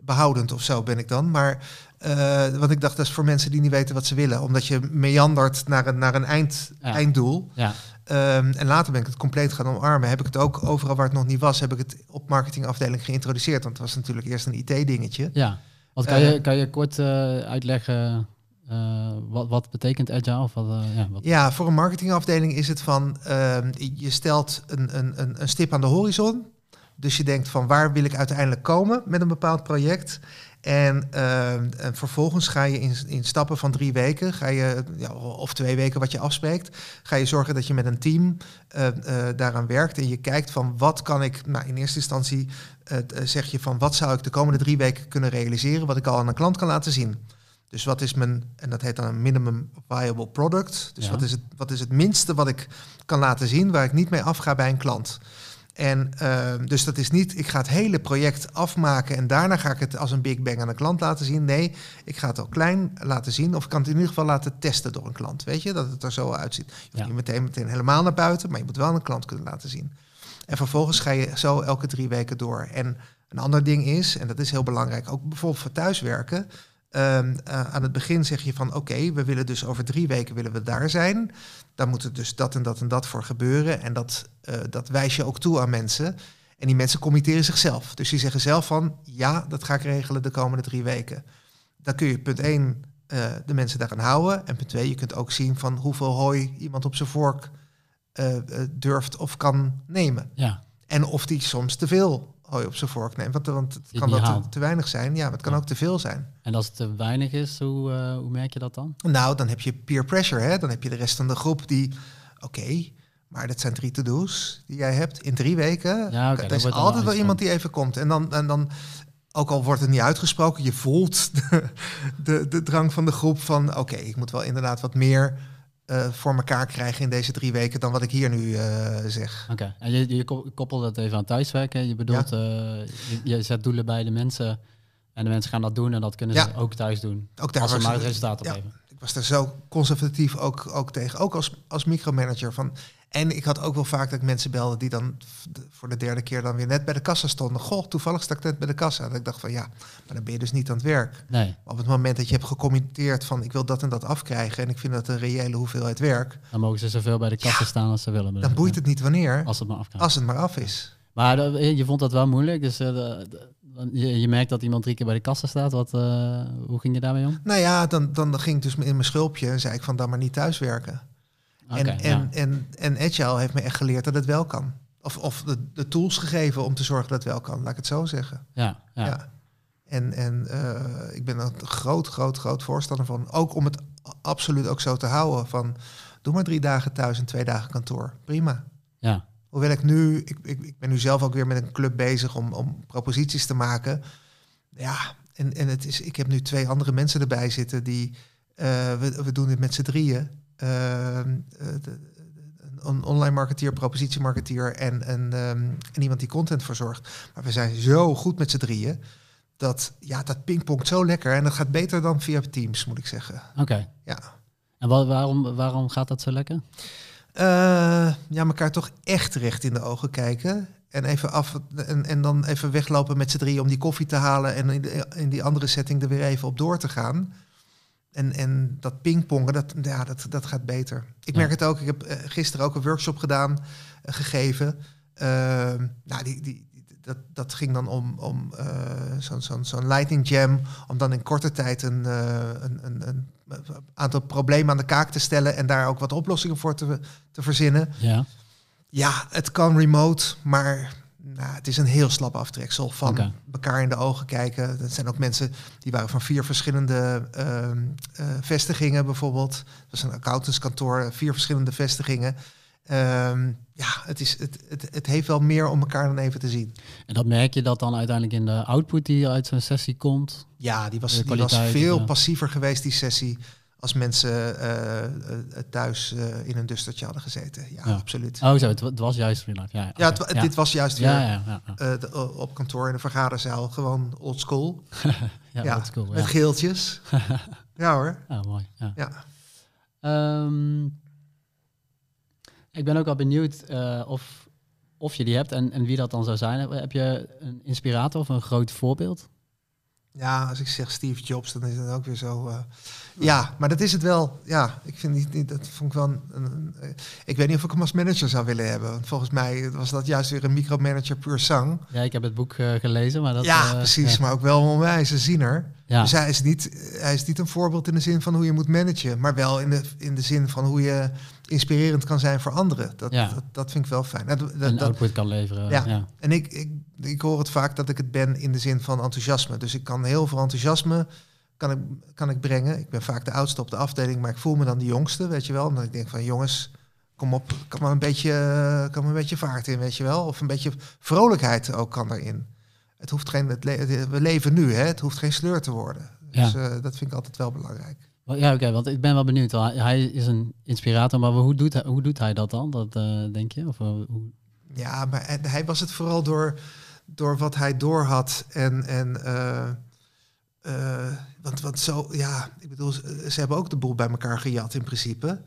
behoudend of zo ben ik dan. Maar eh, want ik dacht, dat is voor mensen die niet weten wat ze willen. Omdat je meandert naar een, naar een eind, Ja. einddoel. ja, Ehm, en later ben ik het compleet gaan omarmen. Heb ik het ook overal waar het nog niet was, heb ik het op marketingafdeling geïntroduceerd. Want het was natuurlijk eerst een IT-dingetje. ja. Want kan, je, kan je kort uitleggen eh, wat, wat betekent agile? Of eh, ja, wat, Ja, voor een marketingafdeling is het van ehm, je stelt een, een, een, stip aan de horizon. Dus je denkt van waar wil ik uiteindelijk komen met een bepaald project. En, ehm, en vervolgens ga je in, in stappen van drie weken, ga je, ja, of twee weken wat je afspreekt, ga je zorgen dat je met een team eh, eh, daaraan werkt. En je kijkt van wat kan ik, nou in eerste instantie zeg je van wat zou ik de komende drie weken kunnen realiseren, wat ik al aan een klant kan laten zien. Dus wat is mijn, en dat heet dan een minimum viable product. Dus Ja. wat, is het, wat is het minste wat ik kan laten zien waar ik niet mee afga bij een klant. En ehm, dus dat is niet, ik ga het hele project afmaken en daarna ga ik het als een big bang aan een klant laten zien. Nee, ik ga het al klein laten zien of ik kan het in ieder geval laten testen door een klant. Weet je, dat het er zo uitziet. Je hoeft Ja. niet meteen, meteen helemaal naar buiten, maar je moet wel een klant kunnen laten zien. En vervolgens ga je zo elke drie weken door. En een ander ding is, en dat is heel belangrijk, ook bijvoorbeeld voor thuiswerken. Ehm, eh, aan het begin zeg je van oké, we willen dus over drie weken willen we daar zijn. Dan moet er dus dat en dat en dat voor gebeuren. En dat, eh, dat wijs je ook toe aan mensen. En die mensen committeren zichzelf. Dus die zeggen zelf van ja, dat ga ik regelen de komende drie weken. Dan kun je punt één eh, de mensen daaraan houden. En punt twee, je kunt ook zien van hoeveel hooi iemand op zijn vork durft of kan nemen. ja, En of die soms te veel hooi op zijn vork neemt. Want, want het kan wel te, weinig zijn. Ja, maar het kan Ja. ook te veel zijn. En als het te weinig is, hoe, eh, hoe merk je dat dan? Nou, dan heb je peer pressure. Hè? Dan heb je de rest van de groep die... Oké, maar dat zijn drie to-do's die jij hebt in drie weken. Ja, oké, er is altijd wel iemand die even komt. En dan, en dan, ook al wordt het niet uitgesproken, je voelt de, de, de drang van de groep van... Oké, ik moet wel inderdaad wat meer eh, voor elkaar krijgen in deze drie weken... dan wat ik hier nu eh, zeg. Oké, en je, je ko- koppelt dat even aan thuiswerken. Je bedoelt, eh, je, je zet doelen bij de mensen en de mensen gaan dat doen en dat kunnen ze Ja. ook thuis doen. Ook daar als ze maar het- resultaat ja. opleveren. ik was er zo conservatief ook, ook tegen, ook als, als micromanager. Van, en ik had ook wel vaak dat ik mensen belde die dan voor de derde keer dan weer net bij de kassa stonden. Goh, toevallig sta ik net bij de kassa. Dat ik dacht van ja, maar dan ben je dus niet aan het werk. Nee, Op het moment dat je hebt gecommitteerd van ik wil dat en dat afkrijgen en ik vind dat een reële hoeveelheid werk, dan mogen ze zoveel bij de kassen staan als ze willen. dan boeit het niet wanneer, Als het maar afgaat. als het maar af is. Maar eh, je vond dat wel moeilijk, dus eh, je, je merkt dat iemand drie keer bij de kassen staat. Wat, eh, hoe ging je daarmee om? Nou ja, dan, dan ging ik dus in mijn schulpje en zei ik van dan maar niet thuiswerken. En, ja. en, en, en Agile heeft me echt geleerd dat het wel kan. Of, of de, de tools gegeven om te zorgen dat het wel kan, laat ik het zo zeggen. ja, ja. Ja. En, en eh, ik ben er een groot, groot, groot voorstander van. Ook om het absoluut ook zo te houden. Van doe maar drie dagen thuis en twee dagen kantoor. Prima. ja. Hoewel ik nu, ik, ik, ik ben nu zelf ook weer met een club bezig om, om proposities te maken. Ja, en, en het is, ik heb nu twee andere mensen erbij zitten die, eh, we, we doen dit met z'n drieën. Eh, eh, een online marketeer, propositiemarketeer en, en, ehm, en iemand die content verzorgt. Maar we zijn zo goed met z'n drieën. Dat, ja, dat pingpongt zo lekker. En dat gaat beter dan via Teams, moet ik zeggen. Oké. Ja. En wa- waarom, waarom gaat dat zo lekker? Eh, ja, elkaar toch echt recht in de ogen kijken. En, even af, en, en dan even weglopen met z'n drieën om die koffie te halen. En in, de- in die andere setting er weer even op door te gaan. En, en dat pingpongen, dat, ja, dat, dat gaat beter. Ik Ja. merk het ook. Ik heb eh, gisteren ook een workshop gedaan, eh, gegeven. Ehm, nou, die, die, dat, dat ging dan om, om eh, zo'n zo'n zo'n lightning jam. Om dan in korte tijd een, een, een, een aantal problemen aan de kaak te stellen. En daar ook wat oplossingen voor te, te verzinnen. Ja. Ja, het kan remote, maar nou, het is een heel slap aftreksel van elkaar in de ogen kijken. Dat zijn ook mensen die waren van vier verschillende ehm, eh, vestigingen bijvoorbeeld. Dat is een accountantskantoor, vier verschillende vestigingen. Ehm, ja, het, is, het, het, het heeft wel meer om elkaar dan even te zien. En dat merk je dat dan uiteindelijk in de output die uit zo'n sessie komt? Ja, die was, die was veel ja. passiever geweest, die sessie, als mensen eh, eh, thuis eh, in een dustertje hadden gezeten. Ja, Ja. absoluut. Oh zo, het, wa- het was juist life. Ja, ja, Ja, dit was juist weer Ja, ja, ja. ja. de- op kantoor in de vergaderzaal. Gewoon old school. ja, ja, is cool. Met Ja. geeltjes. ja hoor. Oh, mooi. Ja. Ja. Ehm, ik ben ook wel benieuwd of, of je die hebt en, en wie dat dan zou zijn. Heb je een inspirator of een groot voorbeeld? Ja, als ik zeg Steve Jobs, dan is het ook weer zo. eh, ja, maar dat is het wel. Ja, ik vind niet, niet dat vond ik wel. Een, een- een- ik weet niet of ik hem als manager zou willen hebben. Want volgens mij was dat juist weer een micromanager puur zang. Ja, ik heb het boek eh, gelezen, maar dat... ja, eh, precies. Ja. Maar ook wel een onwijze ziener. Ja. Dus hij is, niet, hij is niet een voorbeeld in de zin van hoe je moet managen, maar wel in de, in de zin van hoe je inspirerend kan zijn voor anderen. Dat, Ja. dat, dat vind ik wel fijn. Nou, dat- dat- een output kan leveren. Ja. Ja. En ik, ik, ik hoor het vaak dat ik het ben in de zin van enthousiasme. Dus ik kan heel veel enthousiasme kan ik, kan ik brengen. Ik ben vaak de oudste op de afdeling, maar ik voel me dan de jongste, weet je wel. Omdat ik denk van jongens, kom op, kan maar een beetje, eh, kan maar een beetje vaart in, weet je wel. Of een beetje vrolijkheid ook kan erin. Het hoeft geen, het le- we leven nu, hè. Het hoeft geen sleur te worden. Dus Ja. eh, dat vind ik altijd wel belangrijk. Ja, oké, want ik ben wel benieuwd. Hij, is een inspirator, maar hoe doet hij, hoe doet hij dat dan? Dat eh, denk je? Of, eh, hoe? Ja, maar en hij was het vooral door, door wat hij doorhad. En, en eh, want, want zo, ja, ik bedoel, ze hebben ook de boel bij elkaar gejat in principe.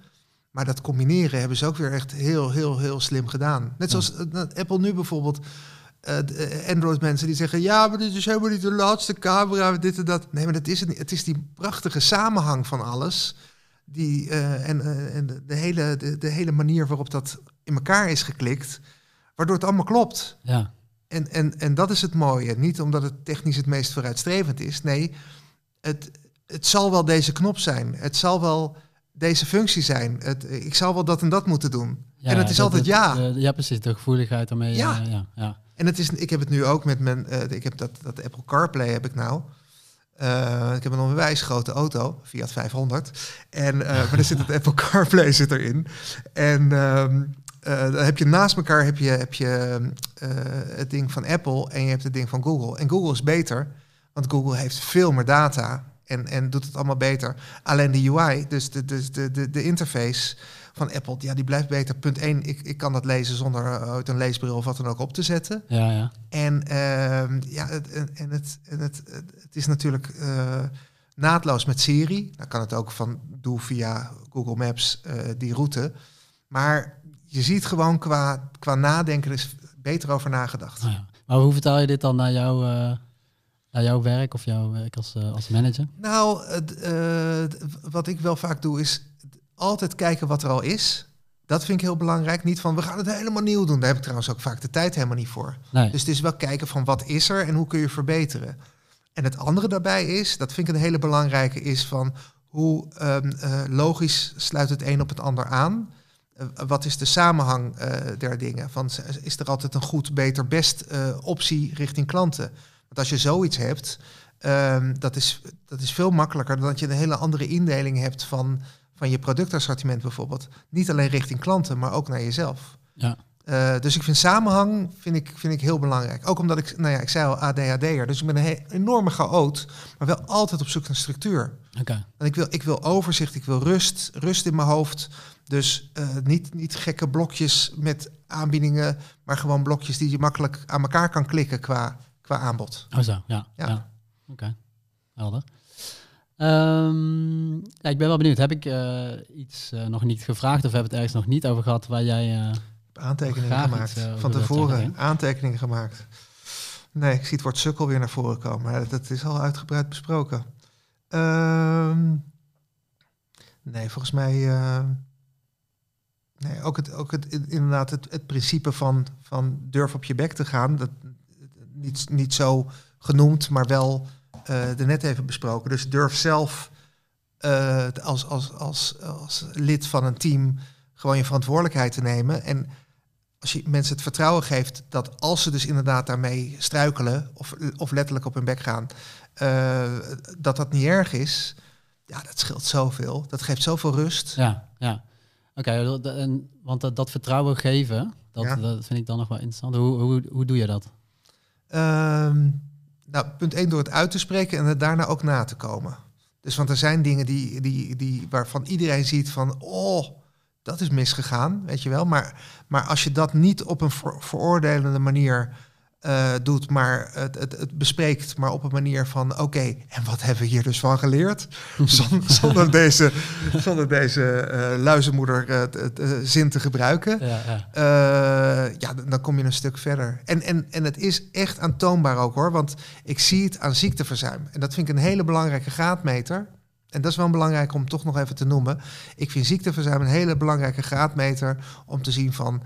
Maar dat combineren hebben ze ook weer echt heel, heel, heel slim gedaan. Net zoals Apple nu bijvoorbeeld. Eh, eh, Android-mensen die zeggen: Ja, maar dit is helemaal niet de laatste camera, dit en dat. Nee, maar dat is het niet. Het is die prachtige samenhang van alles. Die, eh, en en de, de, hele, de, de hele manier waarop dat in elkaar is geklikt, waardoor het allemaal klopt. Ja, En, en, en dat is het mooie. Niet omdat het technisch het meest vooruitstrevend is. Nee, het, het zal wel deze knop zijn. Het zal wel deze functie zijn. Het, ik zal wel dat en dat moeten doen. en het is altijd ja. ja, precies. De gevoeligheid daarmee. Ja. ja, ja. En het is, ik heb het nu ook met mijn, uh, ik heb dat, dat Apple CarPlay heb ik nou. Uh, ik heb een onwijs grote auto, Fiat 500. En, uh, maar er zit het Apple CarPlay zit erin. En um, dan heb je naast elkaar heb je, heb je het ding van Apple en je hebt het ding van Google. En Google is beter, want Google heeft veel meer data en, en doet het allemaal beter. Alleen de UI, dus de, dus de, de, de interface van Apple, ja, die blijft beter. Punt 1, ik, ik kan dat lezen zonder uit een leesbril of wat dan ook op te zetten. Ja, ja. En, uh, ja, het, en, en, het, en het, het is natuurlijk uh, naadloos met Siri. Dan kan het ook van doe via Google Maps uh, die route. Maar je ziet gewoon qua, qua nadenken is beter over nagedacht. Oh ja. Maar hoe vertaal je dit dan naar jouw, naar jouw werk of jouw werk als, als manager? Nou, wat ik wel vaak doe is altijd kijken wat er al is. Dat vind ik heel belangrijk. Niet van we gaan het helemaal nieuw doen. Daar heb ik trouwens ook vaak de tijd helemaal niet voor. Nee. Dus het is wel kijken van wat is er en hoe kun je verbeteren. En het andere daarbij is, dat vind ik een hele belangrijke, is van hoe um, uh, logisch sluit het een op het ander aan. Uh, wat is de samenhang uh, der dingen? Van, is er altijd een goed, beter, best optie richting klanten? Want als je zoiets hebt, um, dat, is, dat is veel makkelijker dan dat je een hele andere indeling hebt van van je productassortiment bijvoorbeeld. Niet alleen richting klanten, maar ook naar jezelf. Ja. Uh, dus ik vind samenhang vind ik, vind ik heel belangrijk. Ook omdat ik, nou ja, ik zei al ADHD'er. Dus ik ben een enorme chaot, maar wel altijd op zoek naar structuur. Okay. En ik wil, ik wil overzicht, ik wil rust, rust in mijn hoofd. Dus uh, niet, niet gekke blokjes met aanbiedingen, maar gewoon blokjes die je makkelijk aan elkaar kan klikken qua, qua aanbod. Oh zo, ja. ja. ja. Oké, okay. helder. Um, ja, ik ben wel benieuwd. Heb ik uh, iets uh, nog niet gevraagd of heb het ergens nog niet over gehad waar jij. Uh, aantekeningen gemaakt. Iets, van tevoren aantekeningen gemaakt. Nee, ik zie het woord sukkel weer naar voren komen. Dat, dat is al uitgebreid besproken. Um, nee, volgens mij. nee, ook het, ook het, inderdaad het, het principe van, van durf op je bek te gaan. Dat, niet, niet zo genoemd, maar wel er net even besproken. Dus durf zelf uh, als, als, als, als lid van een team gewoon je verantwoordelijkheid te nemen. En als je mensen het vertrouwen geeft dat als ze dus inderdaad daarmee struikelen of, of letterlijk op hun bek gaan, uh, dat dat niet erg is. Ja, dat scheelt zoveel. Dat geeft zoveel rust. Ja, ja. Oké, okay, want dat, dat, vertrouwen geven, dat, ja. dat vind ik dan nog wel interessant. Hoe, hoe, hoe doe je dat? Um, nou, punt 1 door het uit te spreken en het daarna ook na te komen. Dus want er zijn dingen die, die, die, waarvan iedereen ziet van, oh, dat is misgegaan, weet je wel. Maar, maar als je dat niet op een ver, veroordelende manier uh, doet, maar het, het, het, bespreekt, maar op een manier van, oké, okay, en wat hebben we hier dus van geleerd? zonder, zonder deze, zonder deze uh, luizenmoeder uh, zin te gebruiken. Ja, ja. ja, dan kom je een stuk verder. En, en, en het is echt aantoonbaar ook hoor, want ik zie het aan ziekteverzuim. En dat vind ik een hele belangrijke graadmeter. En dat is wel belangrijk om toch nog even te noemen. Ik vind ziekteverzuim een hele belangrijke graadmeter om te zien van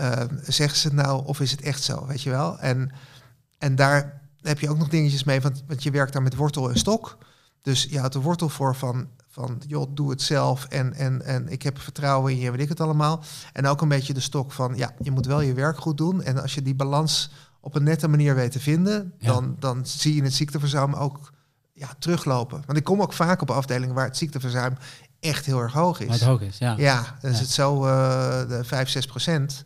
uh, zeggen ze het nou of is het echt zo, weet je wel? En, en daar heb je ook nog dingetjes mee, want, want je werkt daar met wortel en stok. Dus je houdt de wortel voor van, van joh, doe het zelf en, en, en ik heb vertrouwen in je, weet ik het allemaal. En ook een beetje de stok van, ja, je moet wel je werk goed doen. En als je die balans op een nette manier weet te vinden, ja. dan, dan zie je het ziekteverzuim ook ja, teruglopen. Want ik kom ook vaak op afdelingen waar het ziekteverzuim echt heel erg hoog is. Maar het hoog is, ja. Ja, dan is het zo uh, de 5, 6 procent.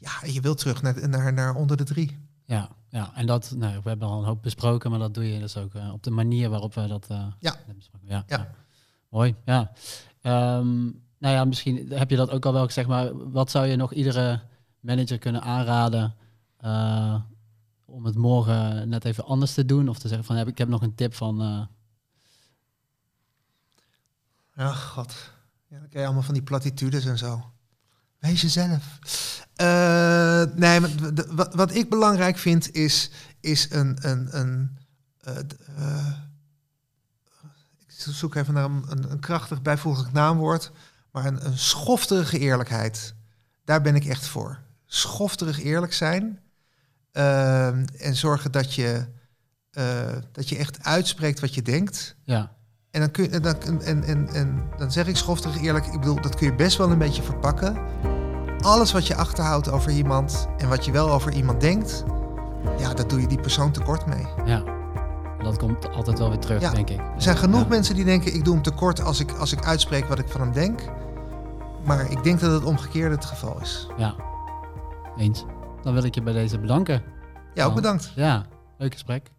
Ja, je wilt terug naar, naar, naar onder de drie. Ja, ja, en dat, nou, we hebben al een hoop besproken, maar dat doe je dus ook uh, op de manier waarop we dat uh, ja. besproken. Ja, ja. ja. Mooi, ja. Um, nou ja, misschien heb je dat ook al wel gezegd, maar wat zou je nog iedere manager kunnen aanraden uh, om het morgen net even anders te doen? Of te zeggen van, heb, ik heb nog een tip van... Ja, god. Ja, dan krijg je allemaal van die platitudes en zo. Wees jezelf. Uh, nee, wat, wat ik belangrijk vind is, is een. een, een uh, uh, ik zoek even naar een, een, een krachtig bijvoeglijk naamwoord. Maar een, een schofterige eerlijkheid. Daar ben ik echt voor. Schofterig eerlijk zijn. en zorgen dat je, dat je echt uitspreekt wat je denkt. Ja. En dan, kun, dan, en, en, en, dan zeg ik schofterig eerlijk, ik bedoel, dat kun je best wel een beetje verpakken. Alles wat je achterhoudt over iemand en wat je wel over iemand denkt, ja, dat doe je die persoon tekort mee. Ja, dat komt altijd wel weer terug, Ja. denk ik. Er zijn genoeg Ja. mensen die denken, ik doe hem tekort als ik, als ik uitspreek wat ik van hem denk. Maar ik denk dat het omgekeerde het geval is. Ja, eens. Dan wil ik je bij deze bedanken. Ja, ook bedankt. Ja, leuk gesprek.